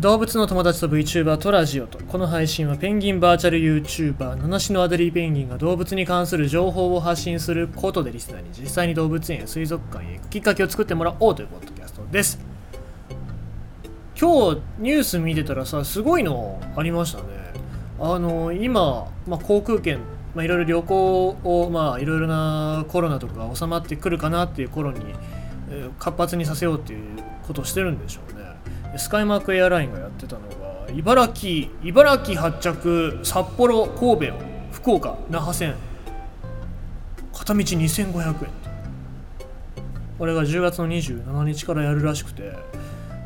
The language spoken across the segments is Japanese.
動物の友達と VTuber とラジオとこの配信はペンギンバーチャル YouTuber 七種のアデリーペンギンが動物に関する情報を発信することでリスナーに実際に動物園や水族館へ行くきっかけを作ってもらおうというポッドキャストです。今日ニュース見てたらさすごいのありましたね。あの今、まあ、航空券まあ、いろいろ旅行をまあいろいろなコロナとかが収まってくるかなっていう頃に、活発にさせようっていうことをしてるんでしょうね。スカイマークエアラインがやってたのが茨城茨城発着札幌神戸福岡那覇線。片道2500円。これが10月の27日からやるらしくて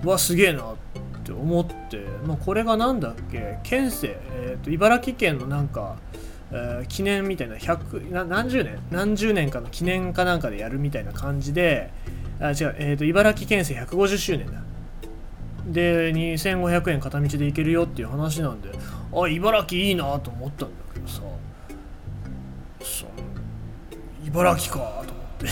うわすげえなって思って、まあ、これがなんだっけ？県政、えーと茨城県のなんか、えー記念みたいな100何十年？何十年かの記念かなんかでやるみたいな感じであ違う、えーと茨城県政150周年だ。で2500円片道で行けるよっていう話なんであ茨城いいなと思ったんだけどさ。その茨城かと思って。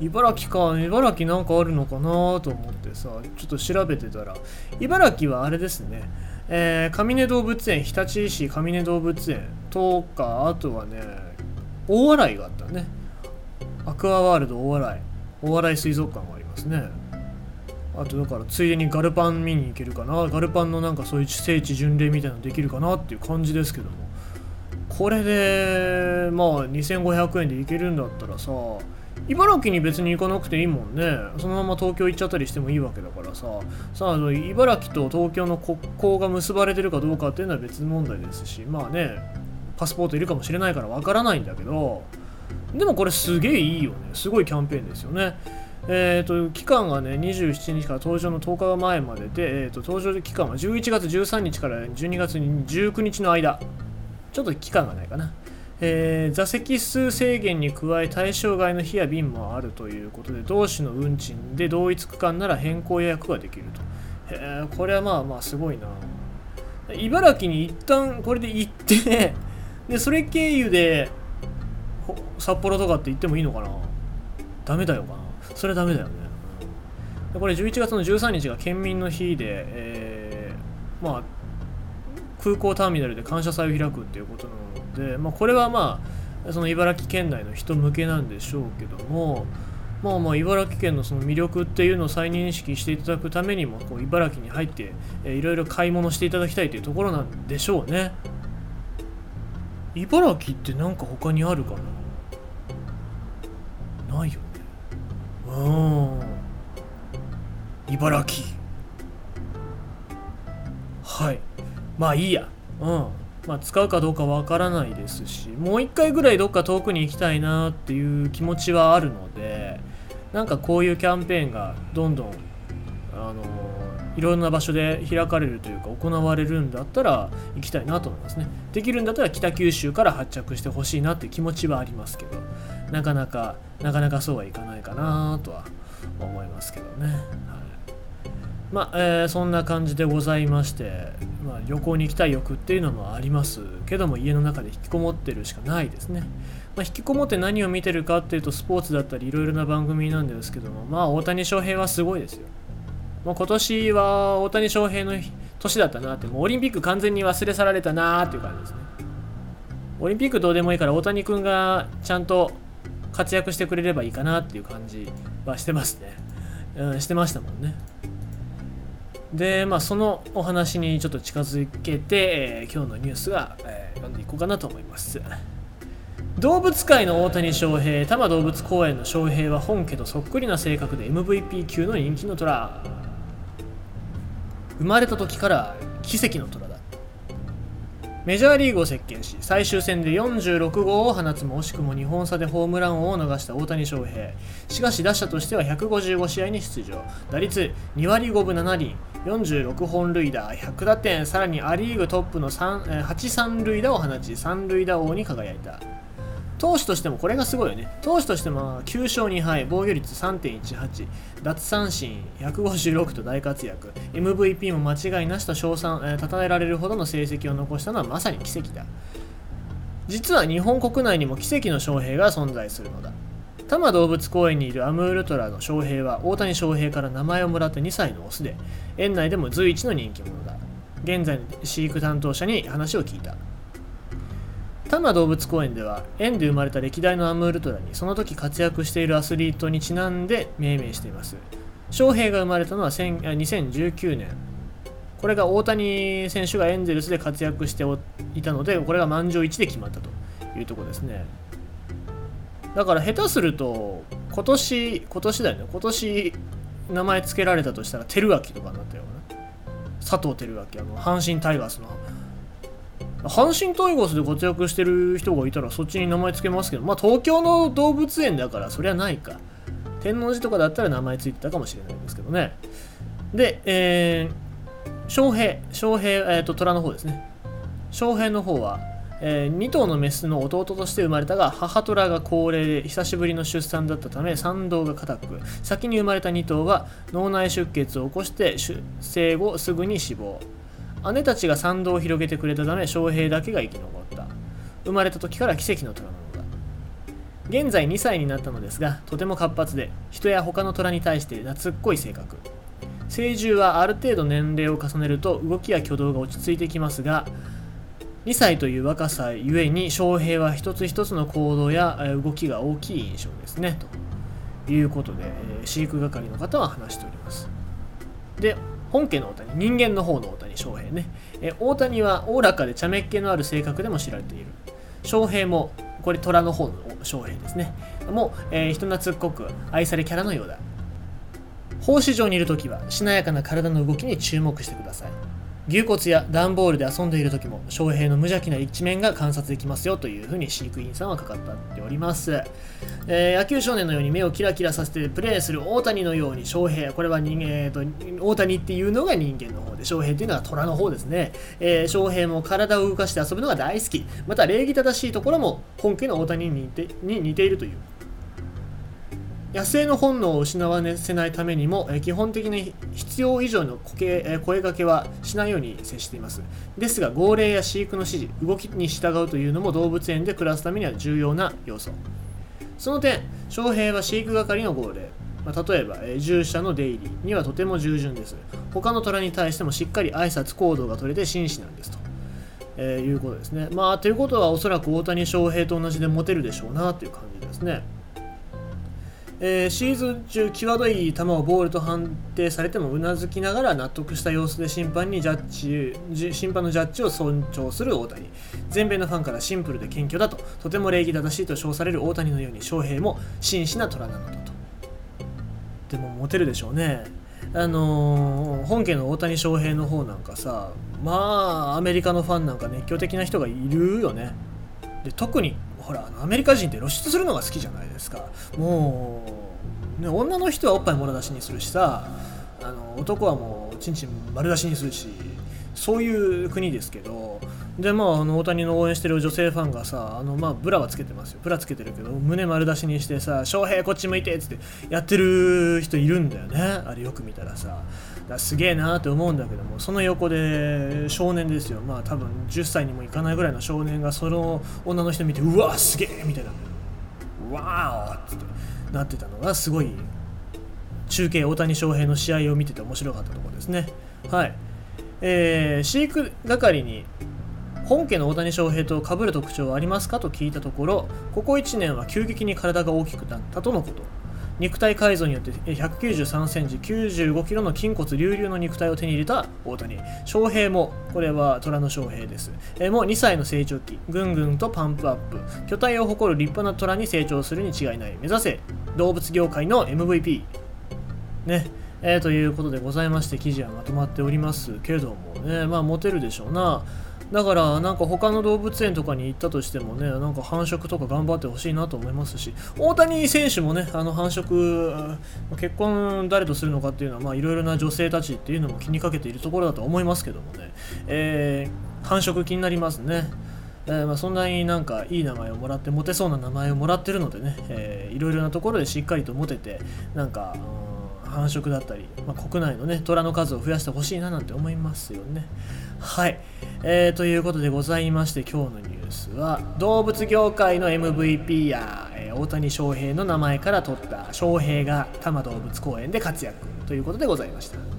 茨城か茨城なんかあるのかなと思ってさちょっと調べてたら茨城はあれですね。えー上根動物園日立市上根動物園とかあとはね大洗があったね。アクアワールド大洗。大洗水族館がありますね。あとだからついでにガルパン見に行けるかな。ガルパンのなんかそういう聖地巡礼みたいなのできるかなっていう感じですけども。これでまあ2500円で行けるんだったらさ茨城に別に行かなくていいもんね。そのまま東京行っちゃったりしてもいいわけだからさ。さあ茨城と東京の国交が結ばれてるかどうかっていうのは別問題ですしまあねパスポートいるかもしれないからわからないんだけど。でもこれすげえいいよね。すごいキャンペーンですよね。えー、と期間がね27日から登場の10日前までで、えー、と登場期間は11月13日から12月19日の間。ちょっと期間がないかな、えー座席数制限に加え対象外の日や便もあるということで同種の運賃で同一区間なら変更予約ができると。へえこれはまあまあすごいな。茨城に一旦これで行ってでそれ経由で札幌とかって行ってもいいのかな。ダメだよかな。それはダメだよね、これ11月の13日が県民の日で、えーまあ空港ターミナルで感謝祭を開くっていうことなので、まあ、これはまあその茨城県内の人向けなんでしょうけどもまあまあ茨城県のその魅力っていうのを再認識していただくためにもこう茨城に入って、いろいろ買い物していただきたいというところなんでしょうね。茨城ってなんか他にあるかな？ないよね。茨城。はい。まあいいや。うん。まあ使うかどうかわからないですしもう一回ぐらいどっか遠くに行きたいなっていう気持ちはあるのでなんかこういうキャンペーンがどんどんあのいろんな場所で開かれるというか行われるんだったら行きたいなと思いますね。できるんだったら北九州から発着してほしいなって気持ちはありますけどなかなかなかなかそうはいかないかなとは思いますけどね、はい、まあ、えーそんな感じでございまして、まあ、旅行に行きたい欲っていうのもありますけども家の中で引きこもってるしかないですね、まあ、引きこもって何を見てるかっていうとスポーツだったりいろいろな番組なんですけどもまあ大谷翔平はすごいですよ。もう今年は大谷翔平の年だったなってもうオリンピック完全に忘れ去られたなーっていう感じですね。オリンピックどうでもいいから大谷君がちゃんと活躍してくれればいいかなっていう感じはしてますね、うん、してましたもんね。でまあそのお話にちょっと近づけて、えー今日のニュースが、えー読んでいこうかなと思います。動物界の大谷翔平多摩動物公園の翔平は本家とそっくりな性格で MVP 級の人気の虎。生まれた時から奇跡の虎だ。メジャーリーグを席巻し最終戦で46号を放つも惜しくも2本差でホームラン王を逃した大谷翔平。しかし打者としては155試合に出場。打率2割5分7厘。46本塁打100打点。さらにア・リーグトップの8三塁打を放ち三塁打王に輝いた。投手としてもこれがすごいよね。投手としても9勝2敗防御率3.18奪三振156と大活躍。MVP も間違いなしと称賛、えー称えられるほどの成績を残したのはまさに奇跡だ。実は日本国内にも奇跡の翔平が存在するのだ。多摩動物公園にいるアムールトラの翔平は大谷翔平から名前をもらった2歳のオスで園内でも随一の人気者だ。現在の飼育担当者に話を聞いた。多摩動物公園では園で生まれた歴代のアムールトラにその時活躍しているアスリートにちなんで命名しています。翔平が生まれたのは2019年これが大谷選手がエンゼルスで活躍していたのでこれが満場一致で決まったというとこですね。だから下手すると今年今年だよね。今年名前付けられたとしたら照明とかになったような。佐藤輝明あの阪神タイガースの阪神タイガースで活躍してる人がいたらそっちに名前付けますけどまあ東京の動物園だからそりゃないか。天王寺とかだったら名前ついてたかもしれないですけどね。で、えー、翔平翔平、えーと虎の方ですね。翔平の方はえー、2頭のメスの弟として生まれたが母虎が高齢で久しぶりの出産だったため産道が硬く先に生まれた2頭は脳内出血を起こして出生後すぐに死亡。姉たちが産道を広げてくれたため翔平だけが生き残った。生まれた時から奇跡の虎なのだ。現在2歳になったのですがとても活発で人や他の虎に対して懐っこい性格。成獣はある程度年齢を重ねると動きや挙動が落ち着いてきますが2歳という若さゆえに翔平は一つ一つの行動や動きが大きい印象ですね。ということで、え飼育係の方は話しております。で本家の大谷人間の方の大谷翔平ね、え大谷はおおらかで茶目っ気のある性格でも知られている。翔平もこれ虎の方の翔平ですね。もう、えー、人懐っこく愛されキャラのようだ。奉仕場にいる時はしなやかな体の動きに注目してください。牛骨や段ボールで遊んでいる時も翔平の無邪気な一面が観察できますよというふうに飼育員さんはかかっております、えー、野球少年のように目をキラキラさせてプレーする大谷のように翔平。これは人間、えーと、大谷っていうのが人間の方で翔平っていうのは虎の方ですね、えー、翔平も体を動かして遊ぶのが大好き。また礼儀正しいところも本家の大谷に似てに似ているという。野生の本能を失わせないためにも、え基本的に必要以上の声掛けはしないように接しています。ですが、号令や飼育の指示、動きに従うというのも動物園で暮らすためには重要な要素。その点、翔平は飼育係の号令、まあ、例えば、え従者の出入りにはとても従順です。他の虎に対してもしっかり挨拶行動が取れて紳士なんですと。えー、いうことですね。まあ、ということはおそらく大谷翔平と同じでモテるでしょうなという感じですね。えー、シーズン中際どい球をボールと判定されてもうなずきながら納得した様子で審判にジャッジ審判のジャッジを尊重する大谷。全米のファンからシンプルで謙虚だととても礼儀正しいと称される大谷のように翔平も真摯な虎なのだと。でもモテるでしょうね。あのー、本家の大谷翔平の方なんかさまあアメリカのファンなんか熱狂的な人がいるよね。で特にほらあのアメリカ人って露出するのが好きじゃないですか。もう、ね、女の人はおっぱいもら出しにするしさあの男はもうちんちん丸出しにするし。そういう国ですけどでまああの大谷の応援してる女性ファンがさあのまあブラはつけてますよ。ブラつけてるけど胸丸出しにしてさ「翔平こっち向いて」ってやってる人いるんだよね。あれよく見たらさ。だすげえなって思うんだけどもその横で少年ですよ。まあ多分10歳にもいかないぐらいの少年がその女の人見てうわすげえみたいな。わーっつってなってたのがすごい中継大谷翔平の試合を見てて面白かったところですね。はい。えー、飼育係に本家の大谷翔平と被る特徴はありますかと聞いたところここ1年は急激に体が大きくなったとのこと。肉体改造によって193センチ95キロの筋骨隆々の肉体を手に入れた大谷。翔平もこれは虎の翔平です、えもう2歳の成長期。ぐんぐんとパンプアップ。巨体を誇る立派な虎に成長するに違いない。目指せ。動物業界の MVP ね。えー、ということでございまして記事はまとまっておりますけどもね。まあモテるでしょうな。だからなんか他の動物園とかに行ったとしてもねなんか繁殖とか頑張ってほしいなと思いますし。大谷選手もねあの繁殖結婚誰とするのかっていうのはまあいろいろな女性たちっていうのも気にかけているところだと思いますけどもね、えー、繁殖気になりますね。えー、まあ、そんなになんかいい名前をもらってモテそうな名前をもらってるのでね、えー、いろいろなところでしっかりとモテてなんか、うん、繁殖だったり、まあ、国内のね虎の数を増やしてほしいななんて思いますよね。はい、えー、ということでございまして今日のニュースは動物業界の MVP や、えー、大谷翔平の名前から取った翔平が多摩動物公園で活躍ということでございました。